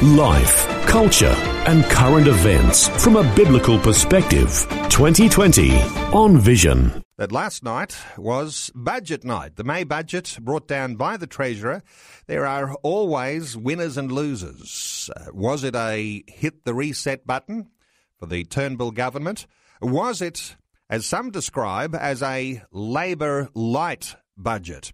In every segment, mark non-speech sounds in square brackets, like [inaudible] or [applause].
Life, culture, and current events from a biblical perspective. 2020 on Vision. That last night was budget night. The May budget brought down by the Treasurer. There are always winners and losers. Uh, was it a hit the reset button for the Turnbull government? Was it, as some describe, as a Labor light budget?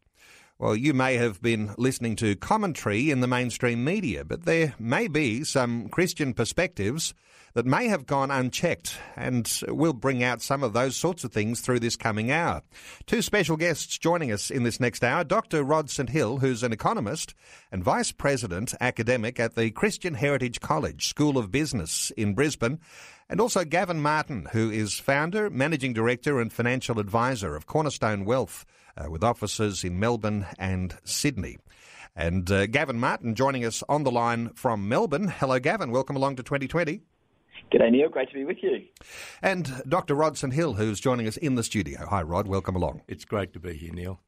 Well, you may have been listening to commentary in the mainstream media, but there may be some Christian perspectives that may have gone unchecked, and we'll bring out some of those sorts of things through this coming hour. Two special guests joining us in this next hour Dr. Rod St. Hill, who's an economist and Vice President academic at the Christian Heritage College School of Business in Brisbane, and also Gavin Martin, who is founder, managing director, and financial advisor of Cornerstone Wealth uh, with offices in Melbourne and Sydney. And uh, Gavin Martin joining us on the line from Melbourne. Hello, Gavin. Welcome along to 2020. G'day, Neil. Great to be with you. And Dr. Rod St Hill, who's joining us in the studio. Hi, Rod. Welcome along. It's great to be here, Neil.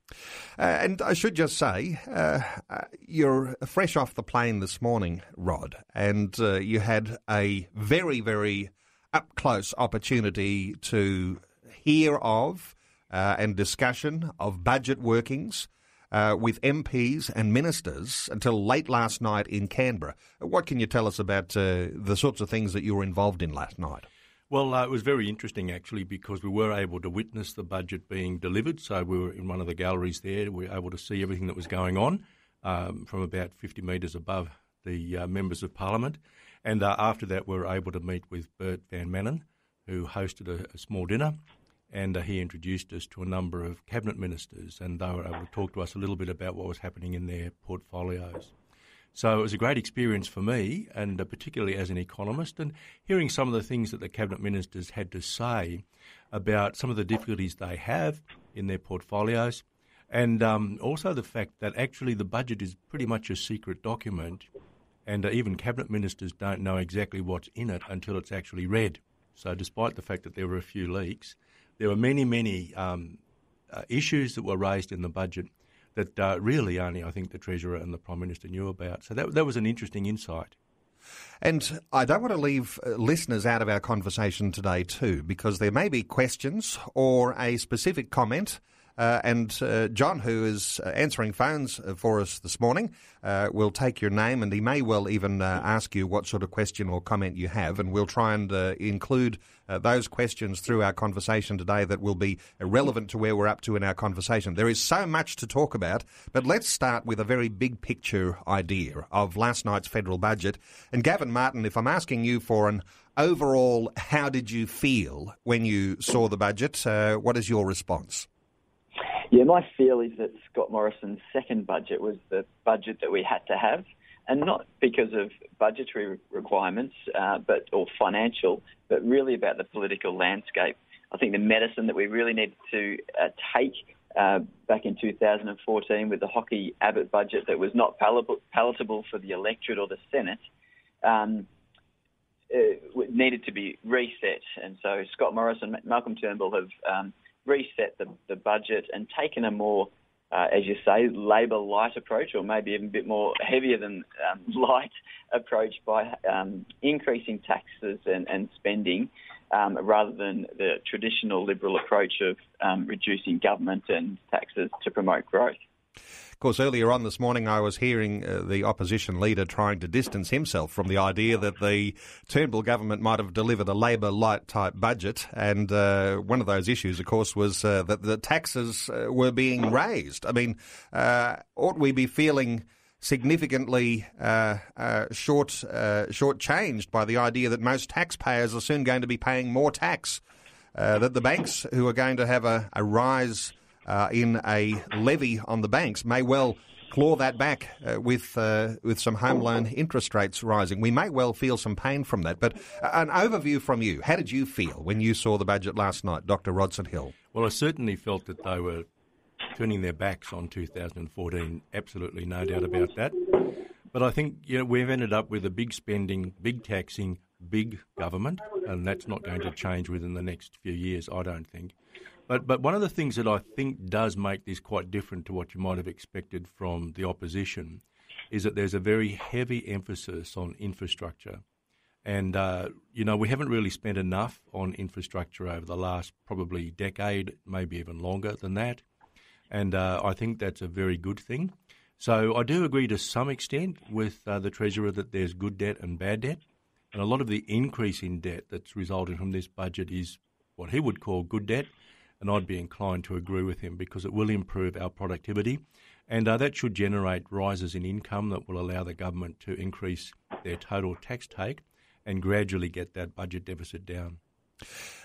Uh, and I should just say, uh, uh, you're fresh off the plane this morning, Rod, and uh, you had a very, very up close opportunity to hear of uh, and discussion of budget workings uh, with MPs and ministers until late last night in Canberra. What can you tell us about uh, the sorts of things that you were involved in last night? Well, uh, it was very interesting actually because we were able to witness the budget being delivered. So we were in one of the galleries there. We were able to see everything that was going on um, from about 50 metres above the uh, members of parliament. And uh, after that, we were able to meet with Bert Van Manen, who hosted a, a small dinner and uh, he introduced us to a number of cabinet ministers, and they were able to talk to us a little bit about what was happening in their portfolios. So it was a great experience for me, and uh, particularly as an economist, and hearing some of the things that the cabinet ministers had to say about some of the difficulties they have in their portfolios, and um, also the fact that actually the budget is pretty much a secret document, and uh, even cabinet ministers don't know exactly what's in it until it's actually read. So, despite the fact that there were a few leaks, there were many, many um, uh, issues that were raised in the budget that uh, really only I think the Treasurer and the Prime Minister knew about. So that, that was an interesting insight. And I don't want to leave uh, listeners out of our conversation today, too, because there may be questions or a specific comment uh, and uh, John, who is uh, answering phones uh, for us this morning, uh, will take your name and he may well even uh, ask you what sort of question or comment you have. And we'll try and include those questions through our conversation today that will be relevant to where we're up to in our conversation. There is so much to talk about, but let's start with a very big picture idea of last night's federal budget. And Gavin Martin, if I'm asking you for an overall, how did you feel when you saw the budget? what is your response? Yeah, my feel is that Scott Morrison's second budget was the budget that we had to have, and not because of budgetary requirements, uh, but or financial, but really about the political landscape. I think the medicine that we really needed to uh, take uh, back in 2014 with the Hockey Abbott budget that was not palatable for the electorate or the Senate. Um, needed to be reset, and so Scott Morrison, Malcolm Turnbull have um, reset the, the budget and taken a more, uh, as you say, Labor light approach, or maybe even a bit more heavier than um, [laughs] light approach by um, increasing taxes and, and spending um, rather than the traditional Liberal approach of um, reducing government and taxes to promote growth. Of course, earlier on this morning, I was hearing uh, the opposition leader trying to distance himself from the idea that the Turnbull government might have delivered a Labor light type budget. And uh, one of those issues, of course, was uh, that the taxes uh, were being raised. I mean, uh, ought we be feeling significantly uh, uh, short uh, changed by the idea that most taxpayers are soon going to be paying more tax. Uh, that the banks who are going to have a, a rise uh, in a levy on the banks may well claw that back uh, with uh, with some home loan interest rates rising. We may well feel some pain from that. But an overview from you. How did you feel when you saw the budget last night, Dr. Rod St Hill? Well, I certainly felt that they were turning their backs on 2014. Absolutely, no doubt about that. But I think you know we've ended up with a big spending, big taxing, big government, and that's not going to change within the next few years. I don't think. But but one of the things that I think does make this quite different to what you might have expected from the opposition is that there's a very heavy emphasis on infrastructure. And, uh, you know, we haven't really spent enough on infrastructure over the last probably decade, maybe even longer than that. And uh, I think that's a very good thing. So I do agree to some extent with uh, the Treasurer that there's good debt and bad debt. And a lot of the increase in debt that's resulting from this budget is what he would call good debt and I'd be inclined to agree with him because it will improve our productivity, and uh, that should generate rises in income that will allow the government to increase their total tax take and gradually get that budget deficit down.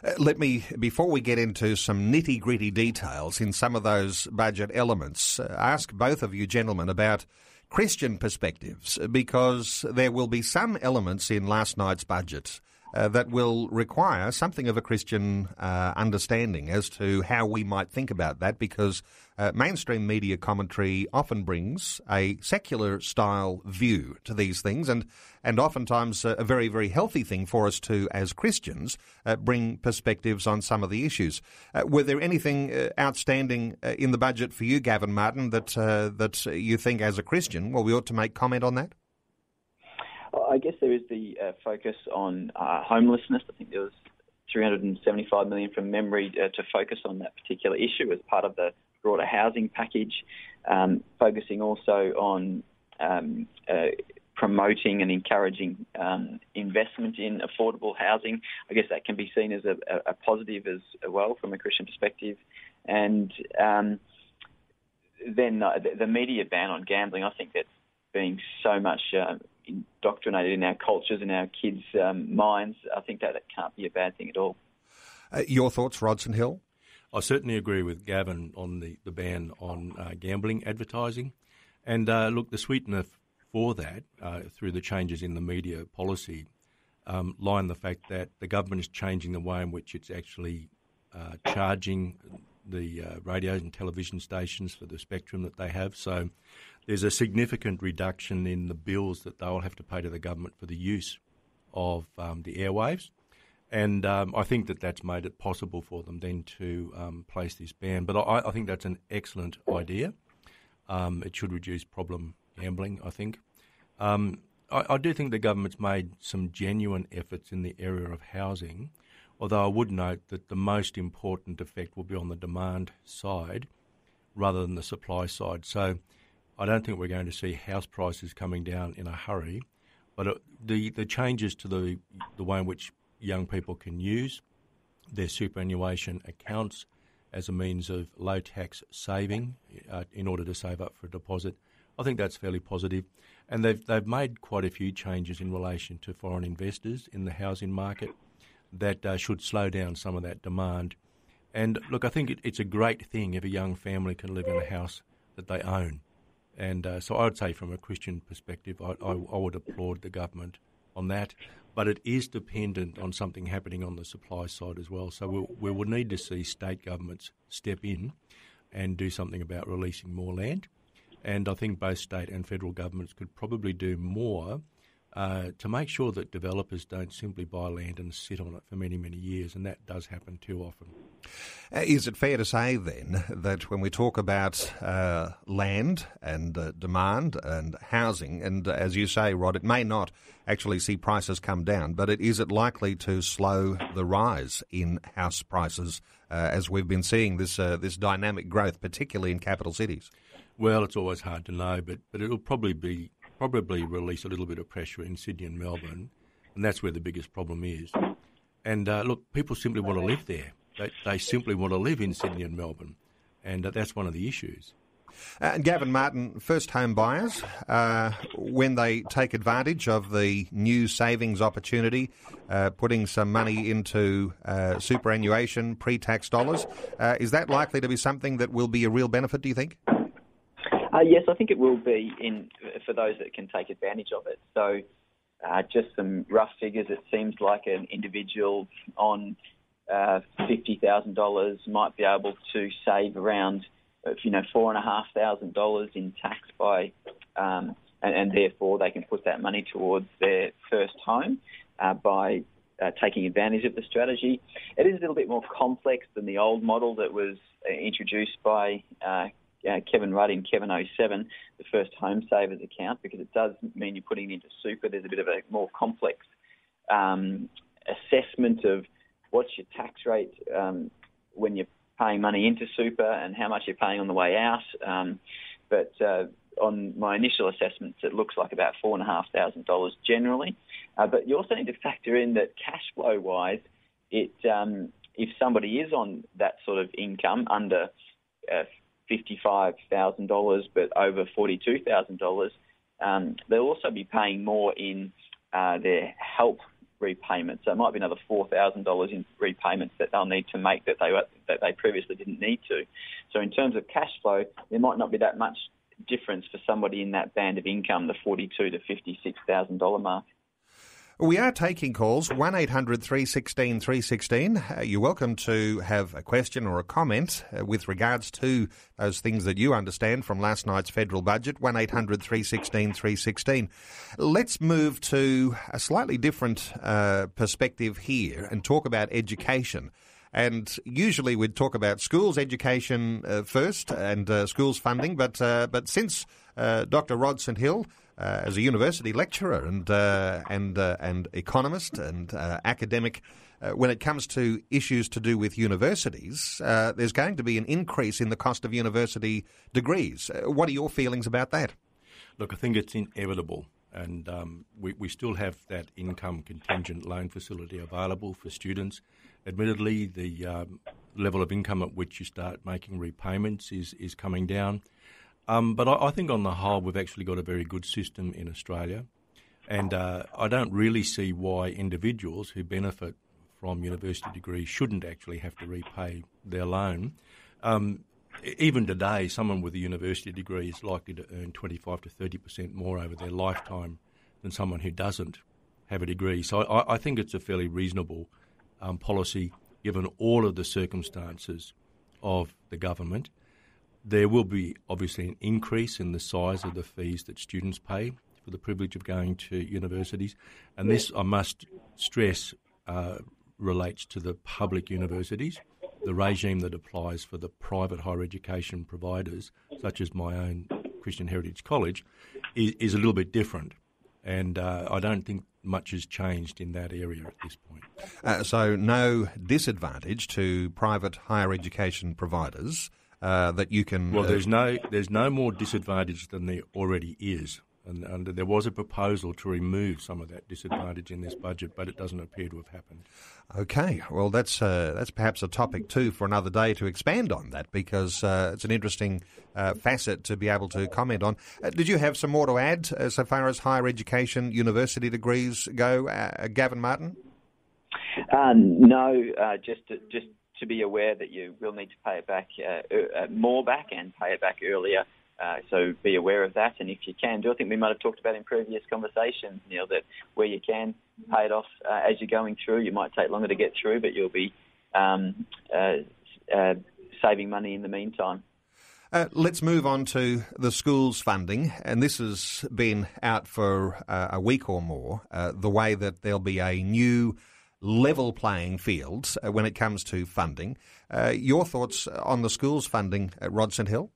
Uh, let me, before we get into some nitty gritty details in some of those budget elements, uh, ask both of you gentlemen about Christian perspectives because there will be some elements in last night's budget uh, that will require something of a Christian uh, understanding as to how we might think about that because uh, mainstream media commentary often brings a secular style view to these things and, and oftentimes a, very, very healthy thing for us to, as Christians, uh, bring perspectives on some of the issues. Uh, were there anything uh, outstanding in the budget for you, Gavin Martin, that, that you think as a Christian, well, we ought to make comment on that? I guess the uh, focus on uh, homelessness. I think there was 375 million from memory uh, to focus on that particular issue as part of the broader housing package, um, focusing also on um, uh, promoting and encouraging um, investment in affordable housing. I guess that can be seen as a, a positive as well from a Christian perspective. And um, then uh, the, media ban on gambling, I think that's being so much uh, indoctrinated in our cultures and our kids' um, minds, I think that it can't be a bad thing at all. Uh, your thoughts, Rod St Hill? I certainly agree with Gavin on the, the ban on uh, gambling advertising. And uh, look, the sweetener for that, uh, through the changes in the media policy, um, lie in the fact that the government is changing the way in which it's actually uh, charging the uh, radios and television stations for the spectrum that they have. So there's a significant reduction in the bills that they'll have to pay to the government for the use of um, the airwaves. And um, I think that that's made it possible for them then to um, place this ban. But I, I, think that's an excellent idea. Um, it should reduce problem gambling, I think. Um, I, I do think the government's made some genuine efforts in the area of housing, although I would note that the most important effect will be on the demand side rather than the supply side. So I don't think we're going to see house prices coming down in a hurry, but it, the the changes to the the way in which young people can use their superannuation accounts as a means of low tax saving uh, in order to save up for a deposit, I think that's fairly positive. And they've they've made quite a few changes in relation to foreign investors in the housing market that uh, should slow down some of that demand. And look, I think it, it's a great thing if a young family can live in a house that they own. And uh, so I would say, from a Christian perspective, I, I, I, would applaud the government on that. But it is dependent on something happening on the supply side as well. So we, we will need to see state governments step in and do something about releasing more land. And I think both state and federal governments could probably do more uh, to make sure that developers don't simply buy land and sit on it for many, many years, and that does happen too often. Uh, is it fair to say then that when we talk about uh, land and uh, demand and housing, and uh, as you say, Rod, it may not actually see prices come down, but it, is it likely to slow the rise in house prices uh, as we've been seeing this this dynamic growth, particularly in capital cities? Well, it's always hard to know, but, but it'll probably be probably release a little bit of pressure in Sydney and Melbourne, and that's where the biggest problem is. And uh, look, people simply want to live there. They, they, simply want to live in Sydney and Melbourne, and uh, that's one of the issues. And Gavin Martin, first home buyers, uh, when they take advantage of the new savings opportunity, uh, putting some money into uh, superannuation, pre tax dollars, uh, is that likely to be something that will be a real benefit, do you think? Uh, yes, I think it will be in for those that can take advantage of it. So, uh, just some rough figures. It seems like an individual on uh, fifty thousand dollars might be able to save around, you know, four and a half thousand dollars in tax by, um, and, and, therefore they can put that money towards their first home uh, by uh, taking advantage of the strategy. It is a little bit more complex than the old model that was uh, introduced by uh, uh, Kevin Rudd in Kevin 07, the first home savers account, because it does mean you're putting into super. There's a bit of a more complex um, assessment of what's your tax rate um, when you're paying money into super and how much you're paying on the way out. Um, but uh, on my initial assessments, it looks like about four and a half thousand dollars generally. Uh, but you also need to factor in that cash flow wise, it um, if somebody is on that sort of income under uh, $55,000 but over $42,000, um, they'll also be paying more in uh, their help repayments. So it might be another $4,000 in repayments that they'll need to make that they that they previously didn't need to. So in terms of cash flow, there might not be that much difference for somebody in that band of income, the $42 to $56,000 mark. We are taking calls, 1 800 316 316. Uh, you're welcome to have a question or a comment uh, with regards to those things that you understand from last night's federal budget, 1 800 316 316. Let's move to a slightly different uh, perspective here and talk about education. And usually we'd talk about schools education uh, first and schools funding, but, but since Dr. Rod St Hill, uh, as a university lecturer and uh, and uh, and economist and uh, academic. Uh, when it comes to issues to do with universities, uh, there's going to be an increase in the cost of university degrees. what are your feelings about that? Look, I think it's inevitable, and um, we, we still have that income contingent loan facility available for students. Admittedly, the um, level of income at which you start making repayments is, is coming down. Um, but I, I, think on the whole, we've actually got a very good system in Australia. And uh, I don't really see why individuals who benefit from university degrees shouldn't actually have to repay their loan. Um, even today, someone with a university degree is likely to earn 25 to 30% more over their lifetime than someone who doesn't have a degree. So I, I think it's a fairly reasonable um, policy given all of the circumstances of the government. There will be obviously an increase in the size of the fees that students pay for the privilege of going to universities, and this, I must stress, uh, relates to the public universities. The regime that applies for the private higher education providers, such as my own Christian Heritage College, is, is a little bit different. And uh, I don't think much has changed in that area at this point. Uh, so, no disadvantage to private higher education providers uh, that you can. Well, uh, there's no there's no more disadvantage than there already is, and, and, there was a proposal to remove some of that disadvantage in this budget, but it doesn't appear to have happened. Okay, well that's uh, that's perhaps a topic too for another day to expand on that because uh, it's an interesting uh, facet to be able to comment on. did you have some more to add so far as higher education, university degrees go, Gavin Martin? no, just just to be aware that you will need to pay it back uh, uh, more back and pay it back earlier. Uh, so be aware of that, and if you can do, I think we might have talked about in previous conversations, Neil, that where you can pay it off uh, as you're going through, you might take longer to get through, but you'll be um, uh, uh, saving money in the meantime. Uh, let's move on to the schools funding, and this has been out for uh, a week or more. Uh, the way that there'll be a new level playing fields uh, when it comes to funding. Uh, your thoughts on the schools funding at Rod St Hill?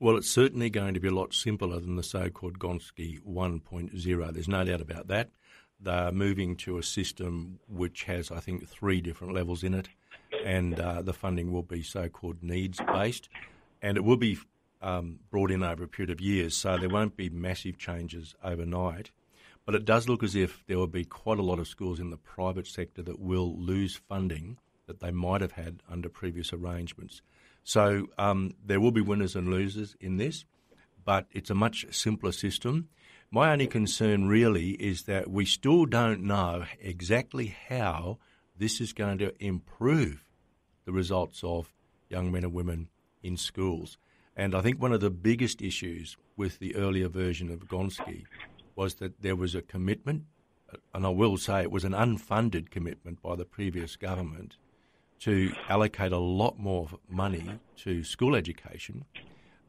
Well, it's certainly going to be a lot simpler than the so called Gonski 1.0. There's no doubt about that. They're moving to a system which has, I think, three different levels in it, and uh, the funding will be so called needs based, and it will be um, brought in over a period of years, so there won't be massive changes overnight. But it does look as if there will be quite a lot of schools in the private sector that will lose funding that they might have had under previous arrangements. So um, there will be winners and losers in this, but it's a much simpler system. My only concern really is that we still don't know exactly how this is going to improve the results of young men and women in schools. And I think one of the biggest issues with the earlier version of Gonski was that there was a commitment, and I will say it was an unfunded commitment by the previous government to allocate a lot more money to school education.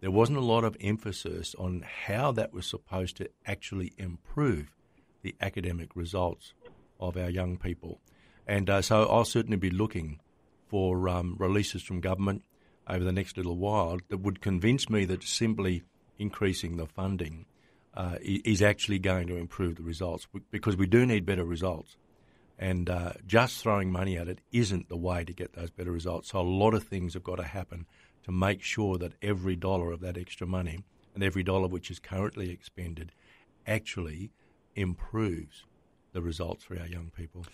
There wasn't a lot of emphasis on how that was supposed to actually improve the academic results of our young people. And uh, so I'll certainly be looking for um, releases from government over the next little while that would convince me that simply increasing the funding uh, is actually going to improve the results because we do need better results. And uh, just throwing money at it isn't the way to get those better results. So a lot of things have got to happen to make sure that every dollar of that extra money and every dollar which is currently expended actually improves the results for our young people.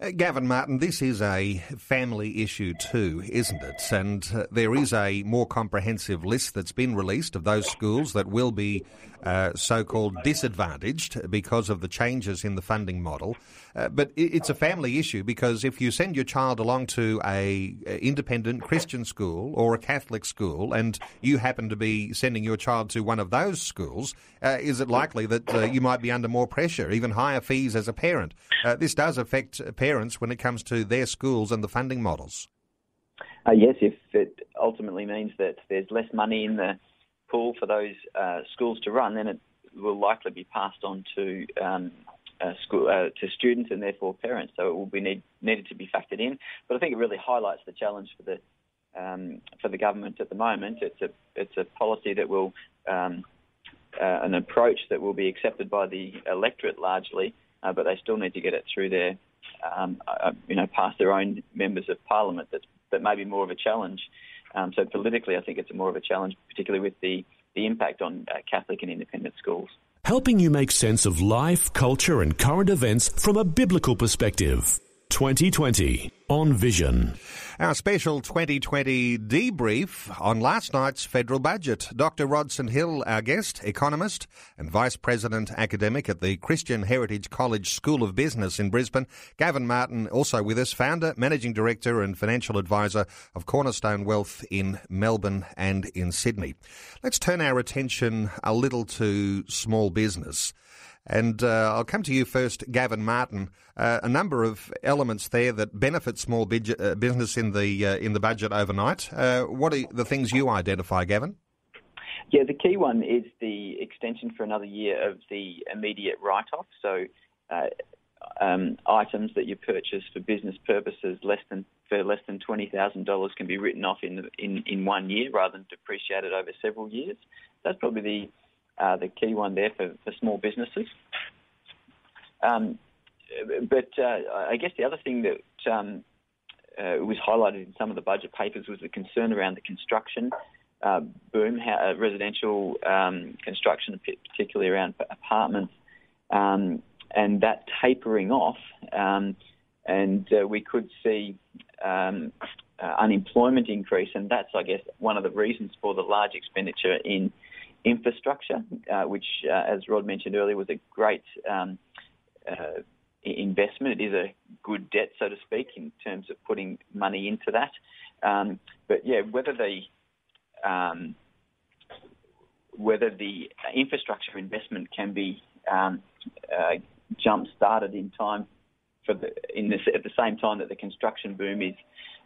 Uh, Gavin Martin, this is a family issue too, isn't it? And uh, there is a more comprehensive list that's been released of those schools that will be uh, so-called disadvantaged because of the changes in the funding model. Uh, but it's a family issue because if you send your child along to a, a independent Christian school or a Catholic school, and you happen to be sending your child to one of those schools, uh, is it likely that uh, you might be under more pressure, even higher fees as a parent? Uh, this does affect parents when it comes to their schools and the funding models. Uh, yes, if it ultimately means that there's less money in the pool for those schools to run, then it will likely be passed on to um, uh, school uh, to students and therefore parents. So it will be need, needed to be factored in. But I think it really highlights the challenge for the um, for the government at the moment. It's a it's a policy that will um, uh, an approach that will be accepted by the electorate largely, uh, but they still need to get it through their um, uh, you know past their own members of parliament. That's that may be more of a challenge. Um, so politically, I think it's more of a challenge, particularly with the the impact on uh, Catholic and independent schools helping you make sense of life, culture, and current events from a biblical perspective. 2020 on Vision. Our special 2020 debrief on last night's federal budget. Dr. Rod St Hill, our guest, economist and Vice President academic at the Christian Heritage College School of Business in Brisbane. Gavin Martin, also with us, founder, managing director, and financial advisor of Cornerstone Wealth in Melbourne and in Sydney. Let's turn our attention a little to small business. And uh, I'll come to you first, Gavin Martin. Uh, a number of elements there that benefit small uh, business in the uh, in the budget overnight. Uh, what are the things you identify, Gavin? Yeah, the key one is the extension for another year of the immediate write-off. So. Uh, um, items that you purchase for business purposes less than for less than twenty thousand dollars can be written off in, in in one year rather than depreciated over several years. That's probably the uh, the key one there for, for small businesses. Um, but uh, I guess the other thing that um, uh, was highlighted in some of the budget papers was the concern around the construction uh, boom, how, uh, residential um, construction, particularly around apartments, um, and that tapering off. Um, and uh, we could see um, unemployment increase, and that's, I guess, one of the reasons for the large expenditure in infrastructure, uh, which, uh, as Rod mentioned earlier, was a great um, uh, investment. It is a good debt, so to speak, in terms of putting money into that. Um, but yeah, whether the um, whether the infrastructure investment can be um, uh, jump started in time for the in the, at the same time that the construction boom is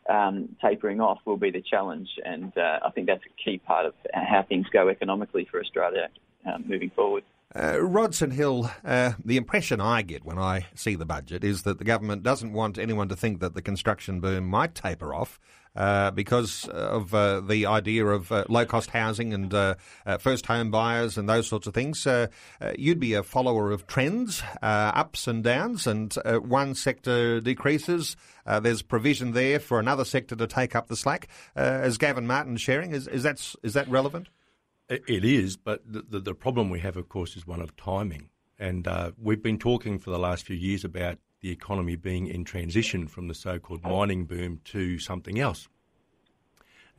um, tapering off will be the challenge, and uh, I think that's a key part of how things go economically for Australia um, moving forward. Uh, Rod St Hill, uh, the impression I get when I see the budget is that the government doesn't want anyone to think that the construction boom might taper off. Uh, because of uh, the idea of uh, low cost housing and uh, uh, first home buyers and those sorts of things. Uh, you'd be a follower of trends, ups and downs, and one sector decreases. there's provision there for another sector to take up the slack. as Gavin Martin's sharing, is, is, that, is that relevant? It is, but the, the, problem we have, of course, is one of timing. And we've been talking for the last few years about the economy being in transition from the so-called mining boom to something else.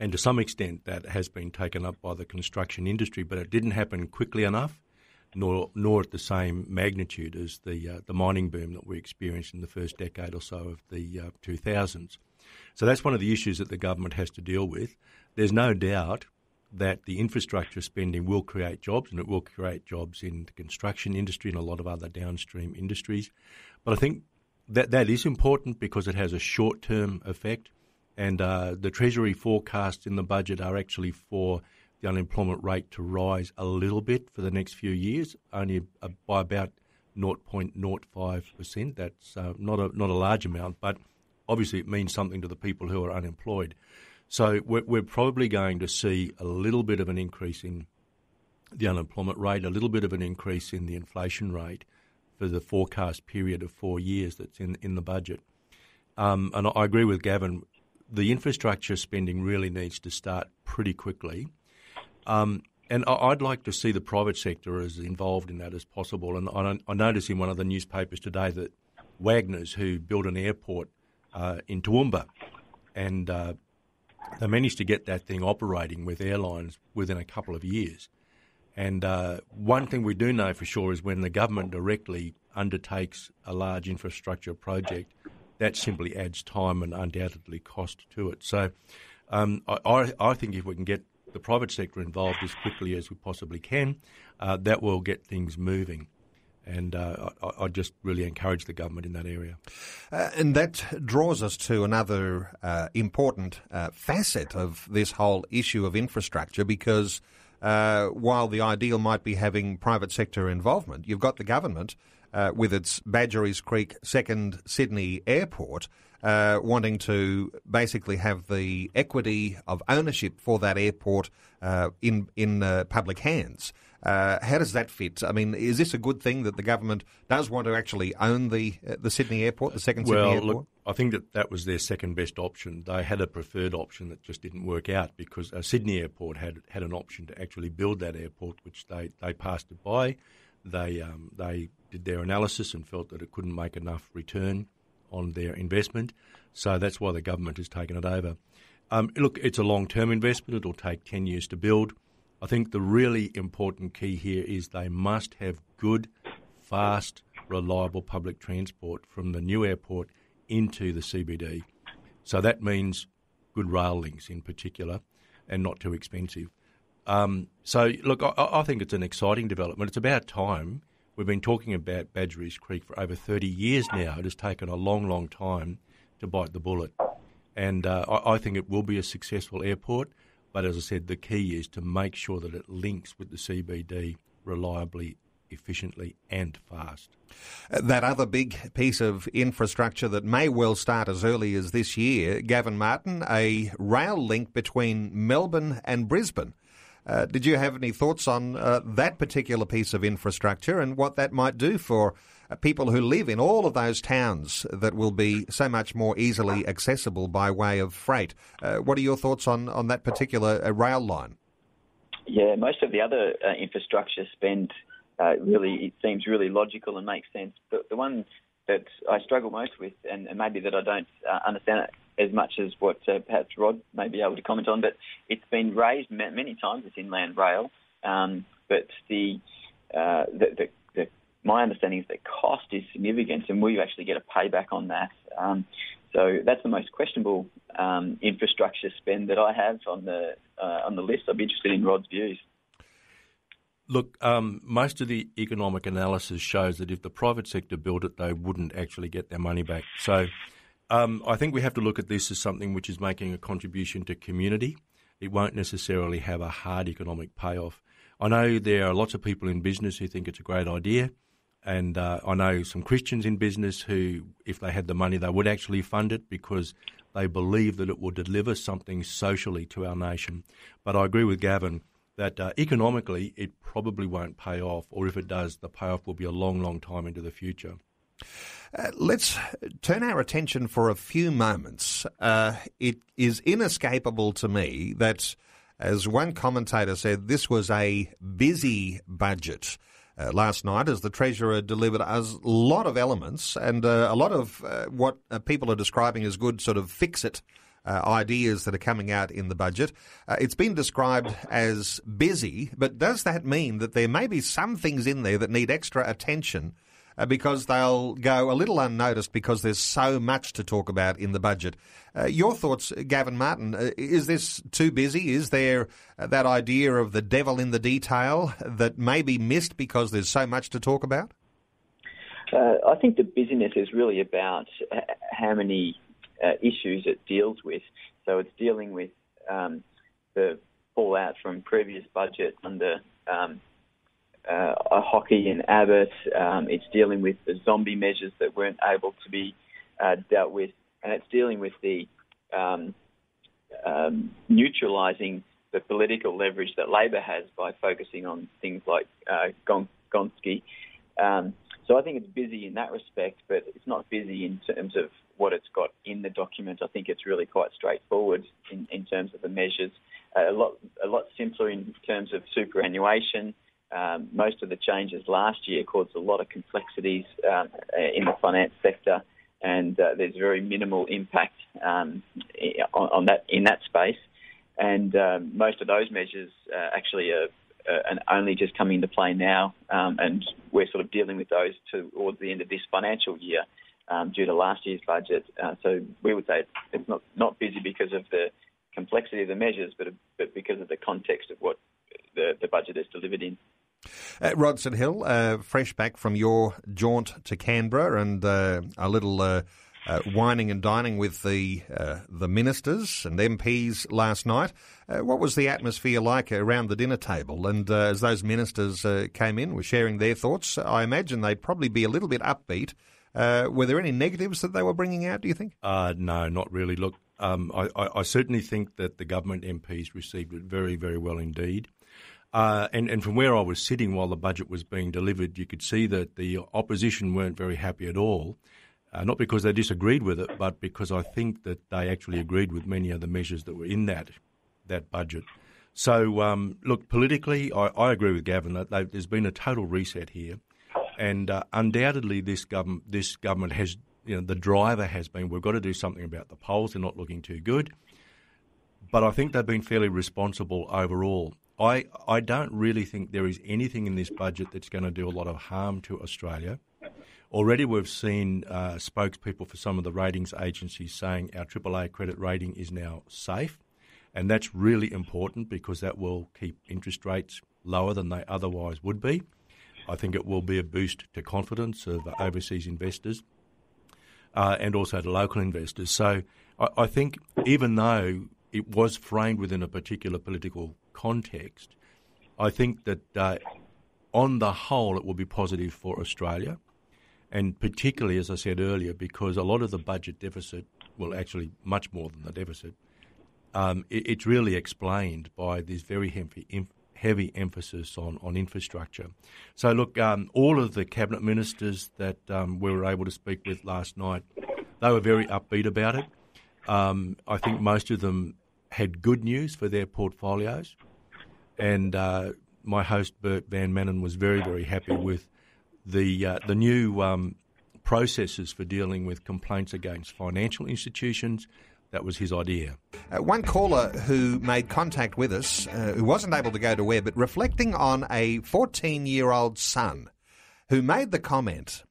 And to some extent, that has been taken up by the construction industry, but it didn't happen quickly enough, nor nor at the same magnitude as the uh, the mining boom that we experienced in the first decade or so of the uh, 2000s. So that's one of the issues that the government has to deal with. There's no doubt that the infrastructure spending will create jobs and it will create jobs in the construction industry and a lot of other downstream industries. But I think that that is important because it has a short term effect. And uh, the Treasury forecasts in the budget are actually for the unemployment rate to rise a little bit for the next few years, only by about 0.05%. That's uh, not a not a large amount, but obviously it means something to the people who are unemployed. So we're, we're probably going to see a little bit of an increase in the unemployment rate, a little bit of an increase in the inflation rate for the forecast period of four years that's in in the budget. Um, and I agree with Gavin. The infrastructure spending really needs to start pretty quickly. Um, and I'd like to see the private sector as involved in that as possible. And I, I noticed in one of the newspapers today that Wagner's, who built an airport uh, in Toowoomba, and uh, they managed to get that thing operating with airlines within a couple of years. And uh, one thing we do know for sure is when the government directly undertakes a large infrastructure project, that simply adds time and undoubtedly cost to it. So um, I, I think if we can get the private sector involved as quickly as we possibly can, uh, that will get things moving. And uh, I, I, just really encourage the government in that area. Uh, and that draws us to another uh, important uh, facet of this whole issue of infrastructure because uh, while the ideal might be having private sector involvement, you've got the government uh, with its Badgerys Creek second Sydney airport wanting to basically have the equity of ownership for that airport in in public hands. Uh, how does that fit? I mean, is this a good thing that the government does want to actually own the uh, the Sydney airport, the second well, Sydney airport? Look, I think that that was their second best option. They had a preferred option that just didn't work out because uh, Sydney Airport had had an option to actually build that airport, which they, they passed it by. They um, they did their analysis and felt that it couldn't make enough return on their investment. So that's why the government has taken it over. Um, look, it's a long term investment. It'll take 10 years to build. I think the really important key here is they must have good, fast, reliable public transport from the new airport into the CBD. So that means good rail links in particular and not too expensive. Um, so, look, I, I, think it's an exciting development. It's about time We've been talking about Badgerys Creek for over 30 years now. It has taken a long, long time to bite the bullet. And uh, I, I think it will be a successful airport. But as I said, the key is to make sure that it links with the CBD reliably, efficiently, and fast. That other big piece of infrastructure that may well start as early as this year, Gavin Martin, a rail link between Melbourne and Brisbane. Uh, did you have any thoughts on uh, that particular piece of infrastructure and what that might do for people who live in all of those towns that will be so much more easily accessible by way of freight? Uh, what are your thoughts on, on that particular uh, rail line? Yeah, most of the other infrastructure spend really it seems really logical and makes sense. But the one that I struggle most with, and, and maybe that I don't understand as much as what uh, perhaps Rod may be able to comment on, but it's been raised many times. It's inland rail, um, but the, uh, the, the, my understanding is that cost is significant, and will you actually get a payback on that? Um, so that's the most questionable um, infrastructure spend that I have on the uh, on the list. I'd be interested in Rod's views. Look, um, most of the economic analysis shows that if the private sector built it, they wouldn't actually get their money back. So um, I think we have to look at this as something which is making a contribution to community. It won't necessarily have a hard economic payoff. I know there are lots of people in business who think it's a great idea, and uh, I know some Christians in business who, if they had the money, they would actually fund it because they believe that it will deliver something socially to our nation. But I agree with Gavin that uh, economically it probably won't pay off, or if it does, the payoff will be a long, long time into the future. Uh, let's turn our attention for a few moments. Uh, it is inescapable to me that, as one commentator said, this was a busy budget. Uh, last night, as the Treasurer delivered a lot of elements and uh, a lot of uh, what people are describing as good sort of fix it uh, ideas that are coming out in the budget. Uh, it's been described as busy, but does that mean that there may be some things in there that need extra attention uh, because they'll go a little unnoticed because there's so much to talk about in the budget. Uh, your thoughts, Gavin Martin? Uh, is this too busy? Is there uh, that idea of the devil in the detail that may be missed because there's so much to talk about? Uh, I think the busyness is really about how many uh, issues it deals with. So it's dealing with um, the fallout from previous budget under um, uh, Hockey and Abbott. Um, it's dealing with the zombie measures that weren't able to be uh, dealt with, and it's dealing with the um, um, neutralising the political leverage that Labor has by focusing on things like uh, Gonski. Um, so I think it's busy in that respect, but it's not busy in terms of what it's got in the document. I think it's really quite straightforward in, in terms of the measures. Uh, a lot a lot simpler in terms of superannuation. Um, most of the changes last year caused a lot of complexities um, in the finance sector, and uh, there's very minimal impact um, on, on, that in that space. And um, most of those measures uh, actually are, are, only just coming into play now, um, and we're sort of dealing with those towards the end of this financial year um, due to last year's budget. Uh, so we would say it's not not busy because of the complexity of the measures, but but because of the context of what the, the budget is delivered in. Uh, Rod St Hill, uh, fresh back from your jaunt to Canberra and uh, a little uh, uh, wining and dining with the uh, the ministers and MPs last night. what was the atmosphere like around the dinner table? And as those ministers came in, were sharing their thoughts, I imagine they'd probably be a little bit upbeat. were there any negatives that they were bringing out? Do you think? no, not really. Look, um, I, I, I certainly think that the government MPs received it very, very well indeed. Uh, and, and from where I was sitting while the budget was being delivered, you could see that the opposition weren't very happy at all. Uh, not because they disagreed with it, but because I think that they actually agreed with many of the measures that were in that that budget. So, um, look, politically, I, I, agree with Gavin that there's been a total reset here, and uh, undoubtedly, this government this government has you know the driver has been we've got to do something about the polls; they're not looking too good. But I think they've been fairly responsible overall. I, I don't really think there is anything in this budget that's going to do a lot of harm to Australia. Already, we've seen uh, spokespeople for some of the ratings agencies saying our AAA credit rating is now safe, and that's really important because that will keep interest rates lower than they otherwise would be. I think it will be a boost to confidence of overseas investors uh, and also to local investors. So I, I think even though it was framed within a particular political context, I think that uh, on the whole it will be positive for Australia, and particularly, as I said earlier, because a lot of the budget deficit, well, actually much more than the deficit, um, it, it's really explained by this very heavy, heavy emphasis on, on infrastructure. So, look, um, all of the cabinet ministers that um, we were able to speak with last night, they were very upbeat about it. Um, I think most of them had good news for their portfolios and uh, my host Bert Van Manen was very very happy with the uh, the new um, processes for dealing with complaints against financial institutions. That was his idea. Uh, one caller who made contact with us, uh, who wasn't able to go to where, but reflecting on a 14 year old son who made the comment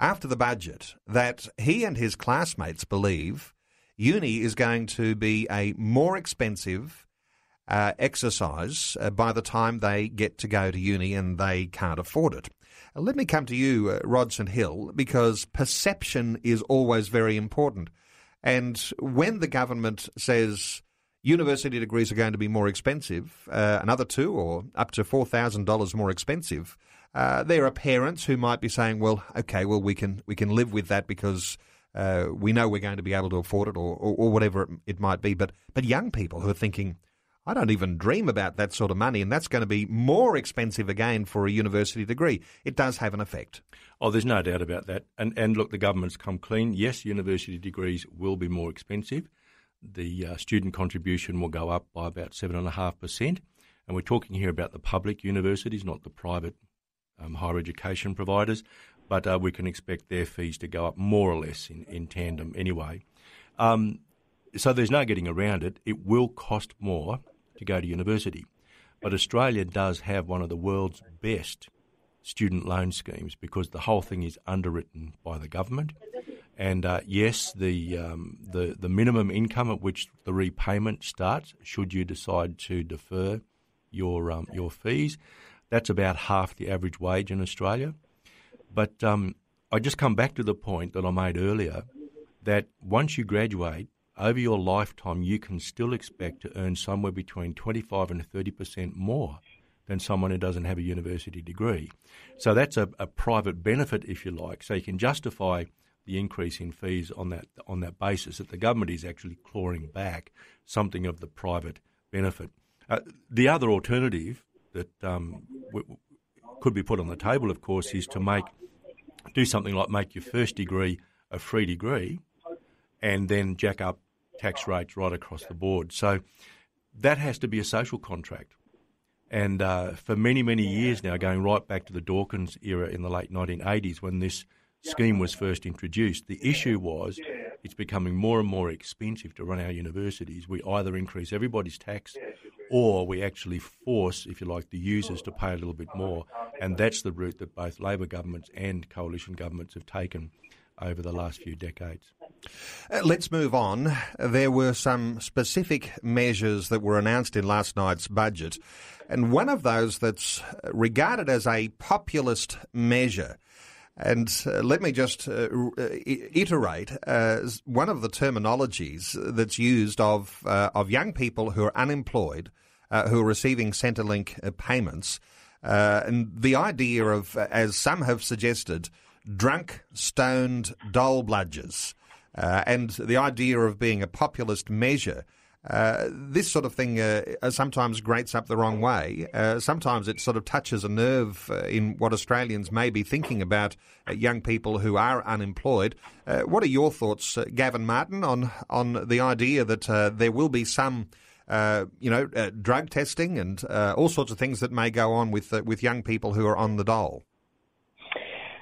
after the budget that he and his classmates believe uni is going to be a more expensive uh, exercise uh, by the time they get to go to uni and they can't afford it. Uh, let me come to you, uh, Rod Hill, because perception is always very important. And when the government says university degrees are going to be more expensive, uh, another two or up to $4,000 more expensive, there are parents who might be saying, well, okay, well, we can, we can live with that because we know we're going to be able to afford it or, or, or whatever it, it, might be. But, but young people who are thinking, I don't even dream about that sort of money, and that's going to be more expensive again for a university degree. It does have an effect. Oh, there's no doubt about that. And and look, the government's come clean. Yes, university degrees will be more expensive. The uh, student contribution will go up by about seven and a half percent. And we're talking here about the public universities, not the private um, higher education providers. But uh, we can expect their fees to go up more or less in, in tandem anyway. Um, so there's no getting around it. It will cost more to go to university. But Australia does have one of the world's best student loan schemes because the whole thing is underwritten by the government. And uh, yes, the, um, the the minimum income at which the repayment starts, should you decide to defer your um, your fees, that's about half the average wage in Australia. But um, I just come back to the point that I made earlier that once you graduate, over your lifetime, you can still expect to earn somewhere between 25 and 30% more than someone who doesn't have a university degree. So that's a, a private benefit, if you like. So you can justify the increase in fees on that on that basis that the government is actually clawing back something of the private benefit. Uh, the other alternative that um, w- could be put on the table, of course, is to make do something like make your first degree a free degree, and then jack up tax rates right across the board. So that has to be a social contract. And uh, for many, many years now, going right back to the Dawkins era in the late 1980s when this scheme was first introduced, the issue was it's becoming more and more expensive to run our universities. We either increase everybody's tax or we actually force, if you like, the users to pay a little bit more. And that's the route that both Labor governments and coalition governments have taken over the last few decades. Uh, let's move on. There were some specific measures that were announced in last night's budget, and one of those that's regarded as a populist measure. And uh, let me just uh, uh iterate uh, one of the terminologies that's used of uh, of young people who are unemployed, who are receiving Centrelink payments, and the idea of, as some have suggested, drunk, stoned dole bludgers. Uh, and the idea of being a populist measure. Uh, this sort of thing uh, sometimes grates up the wrong way. Uh, sometimes it sort of touches a nerve uh, in what Australians may be thinking about uh, young people who are unemployed. what are your thoughts, Gavin Martin, on on the idea that there will be some, you know, drug testing and all sorts of things that may go on with with young people who are on the dole?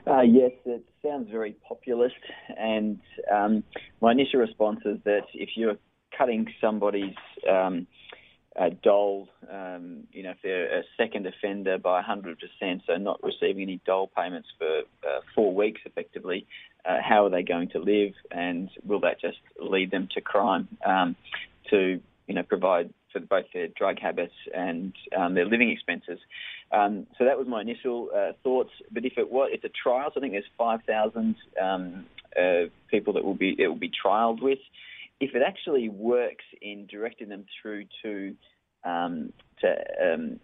Uh, yes, it sounds very populist, and um, my initial response is that if you're cutting somebody's um, uh, dole, um, you know, if they're a second offender by 100%, so not receiving any dole payments for uh, four weeks effectively, uh, how are they going to live, and will that just lead them to crime? Um, to you know, provide for both their drug habits and um, their living expenses. Um, so that was my initial uh, thoughts. But if it was, it's a trial. So I think there's 5,000 um, uh, people that will be it will be trialled with. If it actually works in directing them through to um, to um,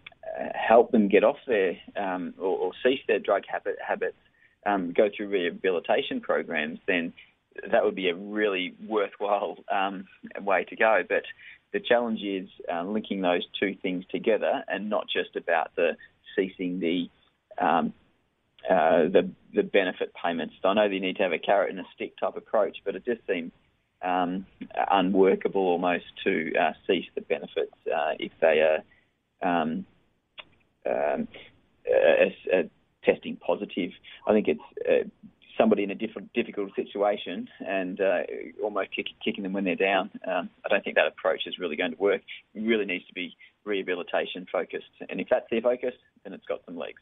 help them get off their um, or, or, cease their drug habit, habits, um, go through rehabilitation programs, then that would be a really worthwhile way to go. But the challenge is uh, linking those two things together and not just about the ceasing the um, uh, the, the benefit payments. I know they need to have a carrot and a stick type approach, but it just seems um, unworkable almost to uh, cease the benefits uh, if they are um, um, testing positive. I think it's uh, somebody in a different, difficult situation and uh, almost kick, kicking them when they're down. Um, I don't think that approach is really going to work. It really needs to be rehabilitation focused. And if that's their focus, then it's got some legs.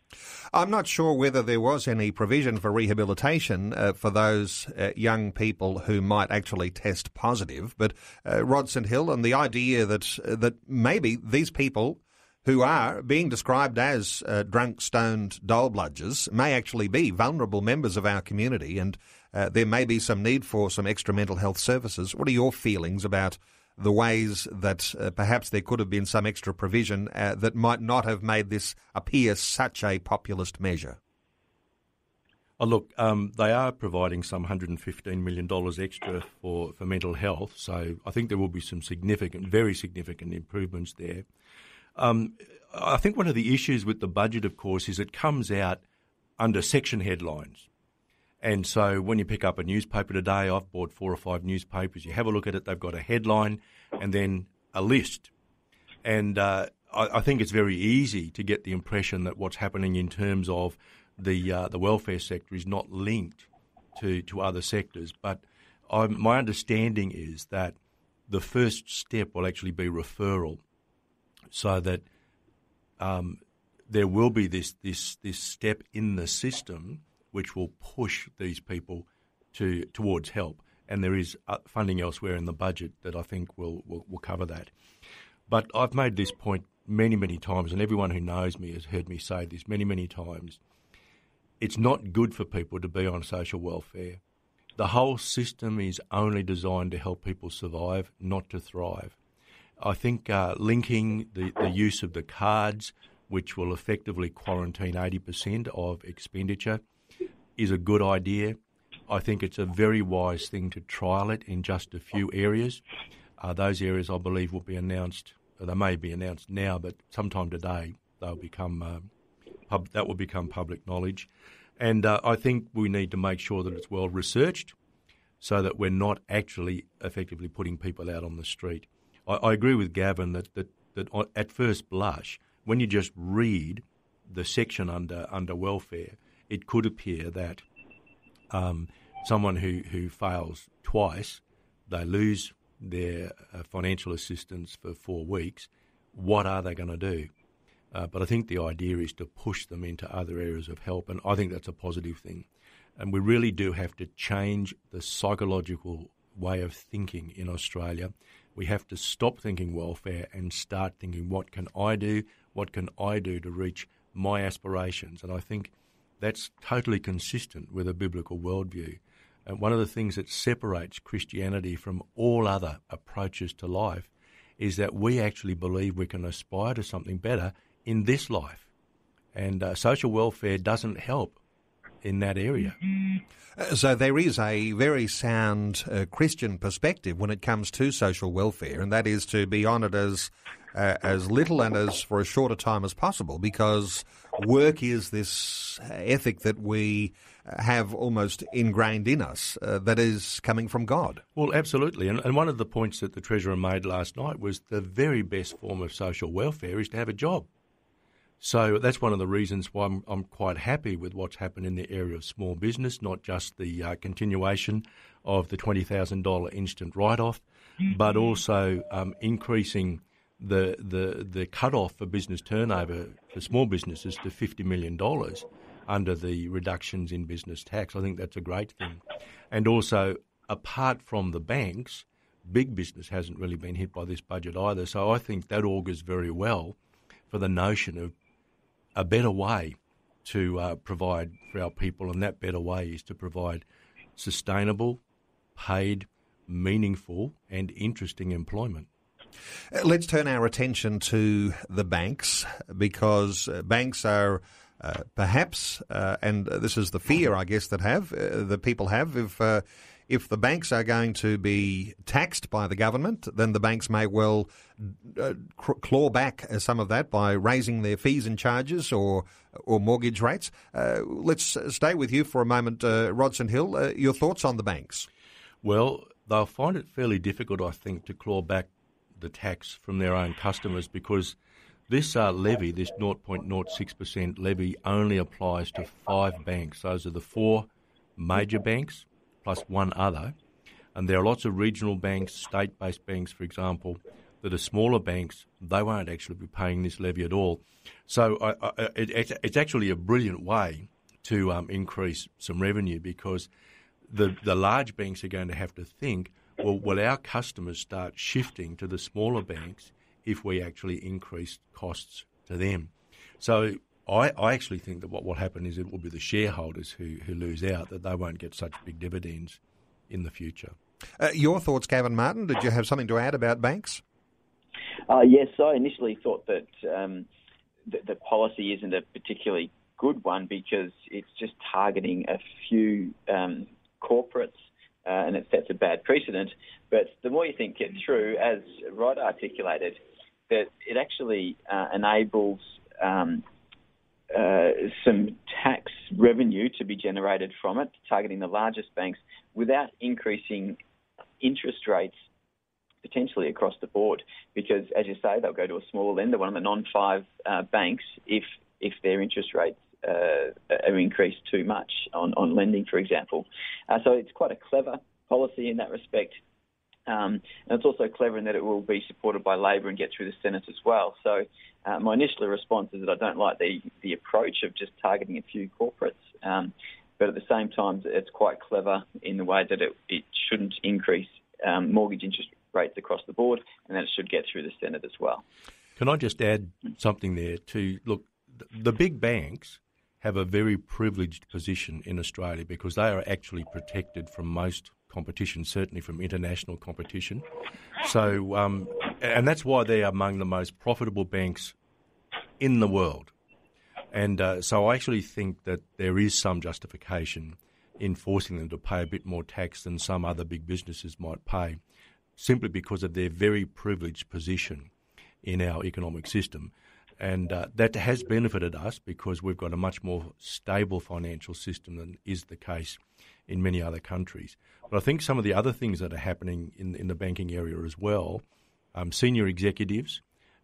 I'm not sure whether there was any provision for rehabilitation uh, for those uh, young people who might actually test positive. But uh, Rod St Hill and the idea that uh, that maybe these people who are being described as uh, drunk, stoned dole bludgers may actually be vulnerable members of our community, and uh, there may be some need for some extra mental health services. What are your feelings about the ways that uh, perhaps there could have been some extra provision uh, that might not have made this appear such a populist measure? Oh, look, um, they are providing some $115 million extra for, for mental health, so I think there will be some significant, very significant improvements there. Um, I think one of the issues with the budget, of course, is it comes out under section headlines. And so when you pick up a newspaper today, I've bought four or five newspapers, you have a look at it, they've got a headline and then a list. And uh, I, I, think it's very easy to get the impression that what's happening in terms of the, uh, the welfare sector is not linked to, to other sectors. But I'm, my understanding is that the first step will actually be referral so that um, there will be this this this step in the system which will push these people to towards help, and there is uh, funding elsewhere in the budget that I think will, will will cover that. But I've made this point many many times, and everyone who knows me has heard me say this many many times. It's not good for people to be on social welfare. The whole system is only designed to help people survive, not to thrive. I think uh, linking the, the use of the cards, which will effectively quarantine 80% of expenditure, is a good idea. I think it's a very wise thing to trial it in just a few areas. Uh, those areas, I believe, will be announced. They may be announced now, but sometime today they'll become uh, pub, that will become public knowledge. And uh, I think we need to make sure that it's well researched so that we're not actually effectively putting people out on the street. I, I agree with Gavin that, that, that at first blush, when you just read the section under, under welfare, it could appear that um, someone who, who fails twice, they lose their uh, financial assistance for four weeks. What are they going to do? Uh, but I think the idea is to push them into other areas of help, and I think that's a positive thing. And we really do have to change the psychological way of thinking in Australia. We have to stop thinking welfare and start thinking, what can I do? What can I do to reach my aspirations? And I think that's totally consistent with a biblical worldview. And one of the things that separates Christianity from all other approaches to life is that we actually believe we can aspire to something better in this life. And uh, social welfare doesn't help in that area. Uh, so there is a very sound uh, Christian perspective when it comes to social welfare, and that is to be on it as uh, as little and as for as short a time as possible, because work is this ethic that we have almost ingrained in us uh, that is coming from God. Well, absolutely. And, and one of the points that the Treasurer made last night was the very best form of social welfare is to have a job. So that's one of the reasons why I'm, I'm, quite happy with what's happened in the area of small business, not just the uh, continuation of the $20,000 instant write off, mm-hmm. but also um, increasing the, the, the cut off for business turnover for small businesses to $50 million under the reductions in business tax. I think that's a great thing. And also, apart from the banks, big business hasn't really been hit by this budget either. So I think that augurs very well for the notion of a better way to uh, provide for our people, and that better way is to provide sustainable, paid, meaningful, and interesting employment. Uh, let's turn our attention to the banks because uh, banks are uh, perhaps, uh, and this is the fear, I guess, that have uh, people have if uh, if the banks are going to be taxed by the government, then the banks may well uh, claw back uh, some of that by raising their fees and charges or or mortgage rates. Uh, let's stay with you for a moment, uh, Rod St Hill. Uh, your thoughts on the banks? Well, they'll find it fairly difficult, I think, to claw back the tax from their own customers because this uh, levy, this 0.06% levy, only applies to five banks. Those are the four major banks plus one other. And there are lots of regional banks, state based banks, for example, that are smaller banks. They won't actually be paying this levy at all. So I, I, it, it's actually a brilliant way to um, increase some revenue because the, the large banks are going to have to think well, will our customers start shifting to the smaller banks if we actually increase costs to them? So I, I actually think that what will happen is it will be the shareholders who, who lose out, that they won't get such big dividends in the future. Uh, your thoughts, Gavin Martin? Did you have something to add about banks? Uh, yes, I initially thought that um, the, the policy isn't a particularly good one because it's just targeting a few um, corporates uh, and it sets a bad precedent. But the more you think it through, as Rod articulated, that it actually uh, enables um, uh, some tax revenue to be generated from it, targeting the largest banks without increasing interest rates potentially across the board. Because, as you say, they'll go to a smaller lender, one of the non-five uh, banks, if if their interest rates uh, are increased too much on, on lending, for example. Uh, so it's quite a clever policy in that respect. Um, and it's also clever in that it will be supported by Labor and get through the Senate as well. So uh, my initial response is that I don't like the, the approach of just targeting a few corporates. Um, but at the same time, it's quite clever in the way that it, it shouldn't increase um, mortgage interest rates across the board and that it should get through the Senate as well. Can I just add something there to look, the big banks have a very privileged position in Australia because they are actually protected from most competition, certainly from international competition. So, um, and that's why they're among the most profitable banks in the world. And uh, so I actually think that there is some justification in forcing them to pay a bit more tax than some other big businesses might pay, simply because of their very privileged position in our economic system. And uh, that has benefited us because we've got a much more stable financial system than is the case in many other countries. But I think some of the other things that are happening in, in the banking area as well, um, senior executives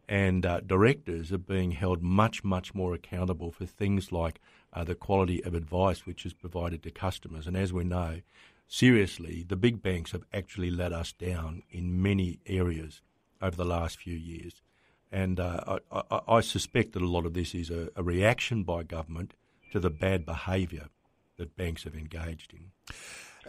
and uh, directors are being held much, much more accountable for things like uh, the quality of advice which is provided to customers. And as we know, seriously, the big banks have actually let us down in many areas over the last few years. And uh, I, I, I, suspect that a lot of this is a, a reaction by government to the bad behaviour that banks have engaged in.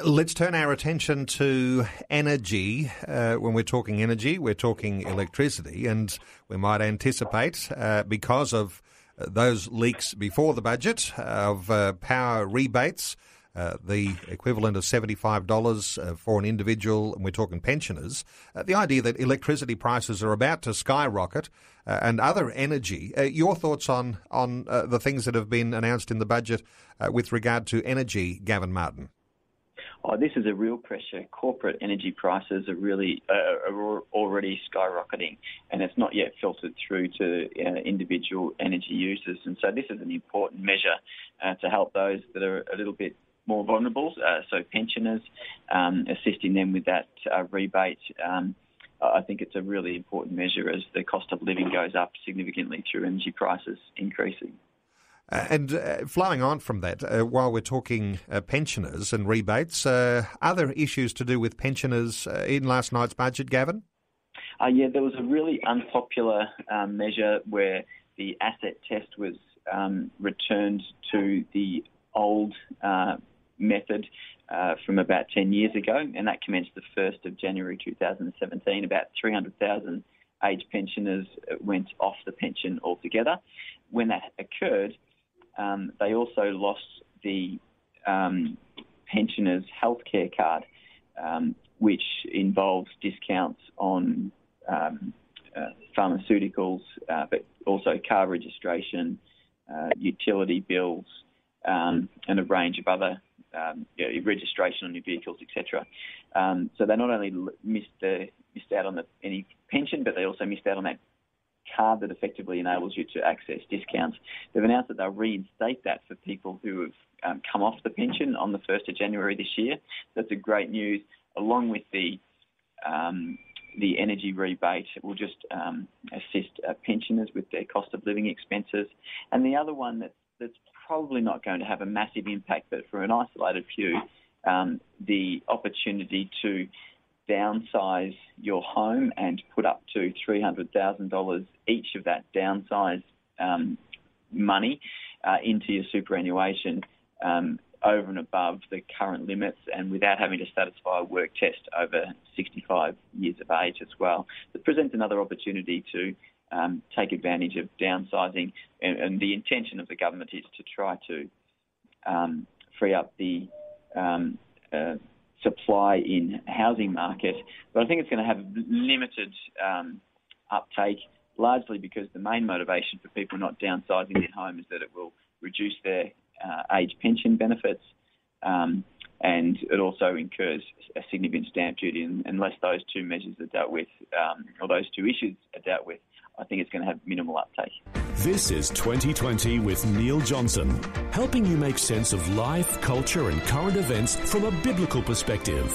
Let's turn our attention to energy. Uh, when we're talking energy, we're talking electricity, and we might anticipate, uh, because of those leaks before the budget, of uh, power rebates. Uh, the equivalent of $75 uh, for an individual, and we're talking pensioners. the idea that electricity prices are about to skyrocket and other energy. your thoughts on, on the things that have been announced in the budget with regard to energy, Gavin Martin? Oh, this is a real pressure. Corporate energy prices are really uh, are already skyrocketing, and it's not yet filtered through to uh, individual energy users. And so, this is an important measure uh, to help those that are a little bit more vulnerable. Uh, so, pensioners, um, assisting them with that uh, rebate. Um, I think it's a really important measure as the cost of living goes up significantly through energy prices increasing. Uh, and uh, flowing on from that, uh, while we're talking uh, pensioners and rebates, uh, other issues to do with pensioners uh, in last night's budget, Gavin? yeah, there was a really unpopular um, measure where the asset test was um, returned to the old method from about 10 years ago, and that commenced the 1st of January 2017. About 300,000 age pensioners went off the pension altogether. When that occurred, um, they also lost the um, pensioners' healthcare card, um, which involves discounts on um, uh, pharmaceuticals, uh, but also car registration, uh, utility bills, um, and a range of other um, you know, registration on your vehicles, etc. so they not only missed the, missed out on the, any pension, but they also missed out on that card that effectively enables you to access discounts. They've announced that they'll reinstate that for people who have um, come off the pension on the 1st of January this year. That's a great news, along with the um, the energy rebate it will just um, assist uh, pensioners with their cost of living expenses. And the other one that's probably not going to have a massive impact, but for an isolated few, um, the opportunity to downsize your home and put up to $300,000 each of that downsize um, money uh, into your superannuation um, over and above the current limits and without having to satisfy a work test over 65 years of age as well. It presents another opportunity to um, take advantage of downsizing, and, and, the intention of the government is to try to um, free up the um, uh, supply in housing market, but I think it's going to have limited um, uptake, largely because the main motivation for people not downsizing their home is that it will reduce their uh, age pension benefits. Um, and it also incurs a significant stamp duty. And unless those two measures are dealt with, um, or those two issues are dealt with, I think it's going to have minimal uptake. This is 2020 with Neil Johnson, helping you make sense of life, culture, and current events from a biblical perspective.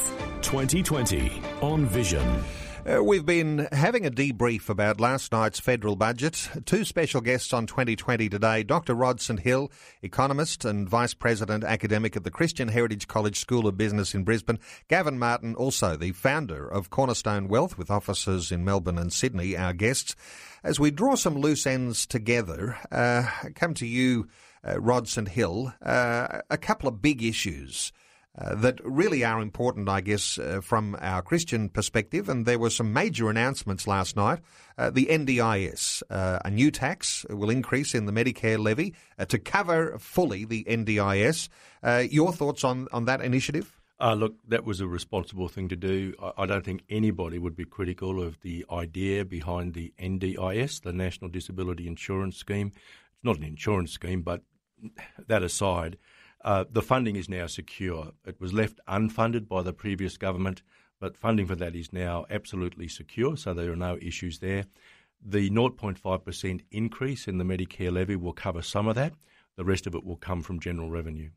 2020 on Vision. Uh, we've been having a debrief about last night's federal budget. Two special guests on 2020 today Dr. Rod St Hill, economist and Vice President academic at the Christian Heritage College School of Business in Brisbane. Gavin Martin, also the founder of Cornerstone Wealth with offices in Melbourne and Sydney, our guests. As we draw some loose ends together, uh, come to you, uh, Rod St Hill, uh, a couple of big issues. Uh, that really are important, I guess, uh, from our Christian perspective. And there were some major announcements last night. Uh, the NDIS, uh, a new tax will increase in the Medicare levy uh, to cover fully the NDIS. your thoughts on, on that initiative? look, that was a responsible thing to do. I, I don't think anybody would be critical of the idea behind the NDIS, the National Disability Insurance Scheme. It's not an insurance scheme, but that aside, uh, the funding is now secure. It was left unfunded by the previous government, but funding for that is now absolutely secure, so there are no issues there. The 0.5% increase in the Medicare levy will cover some of that. The rest of it will come from general revenue.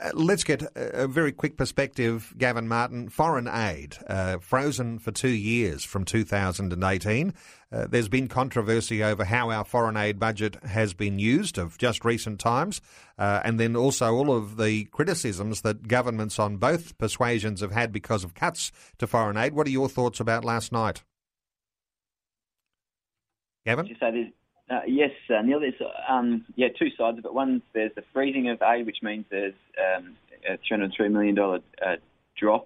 Uh, let's get a, a, very quick perspective, Gavin Martin. Foreign aid, uh, frozen for two years from 2018. Uh, there's been controversy over how our foreign aid budget has been used of just recent times, uh, and then also all of the criticisms that governments on both persuasions have had because of cuts to foreign aid. What are your thoughts about last night? Gavin? Uh, yes, uh, Neil. There's um, yeah two sides of it. One, there's the freezing of aid, which means there's um, a 303 million dollar uh, drop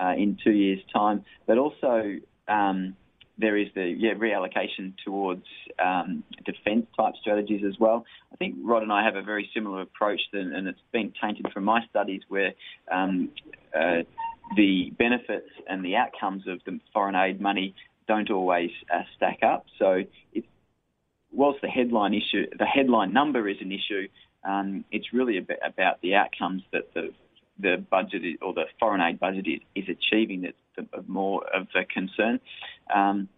uh, in two years' time, but also um, there is the yeah reallocation towards um, defence type strategies as well. I think Rod and I have a very similar approach, than, and it's been tainted from my studies where. Um, uh, the benefits and the outcomes of the foreign aid money don't always uh, stack up. So it's whilst the headline issue, the headline number is an issue, um, it's really about the outcomes that the the budget or the foreign aid budget is, achieving that's more of a concern. Um,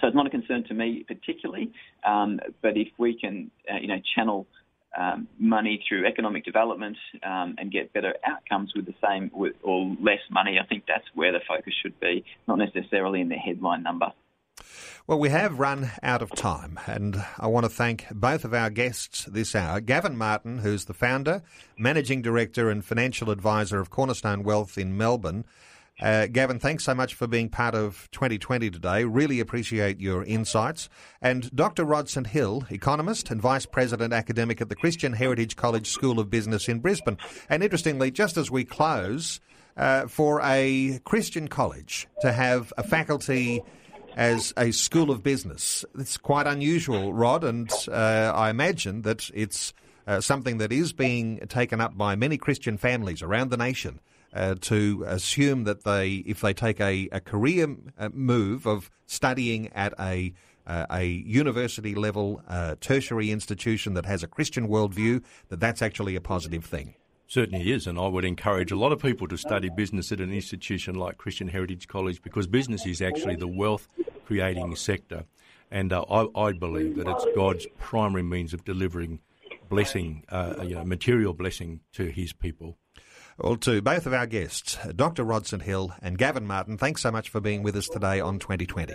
so it's not a concern to me particularly, um, but if we can, uh, you know, channel um, money through economic development um, and get better outcomes with the same with, or less money, I think that's where the focus should be, not necessarily in the headline number. Well, we have run out of time, and I want to thank both of our guests this hour. Gavin Martin, who's the founder, managing director, and financial advisor of Cornerstone Wealth in Melbourne. Uh, Gavin, thanks so much for being part of 2020 today. Really appreciate your insights. And Dr. Rod St Hill, economist and vice president academic at the Christian Heritage College School of Business in Brisbane. And interestingly, just as we close, uh, for a Christian college to have a faculty as a school of business. It's quite unusual, Rod, and uh, I imagine that it's uh, something that is being taken up by many Christian families around the nation. Uh, to assume that they, if they take a, a career uh, move of studying at a uh, a university level uh, tertiary institution that has a Christian worldview, that that's actually a positive thing. Certainly is, and I would encourage a lot of people to study business at an institution like Christian Heritage College because business is actually the wealth creating sector. And uh, I, I, believe that it's God's primary means of delivering blessing, uh, you know, material blessing to his people. Well, to both of our guests, Dr. Rod St Hill and Gavin Martin, thanks so much for being with us today on 2020.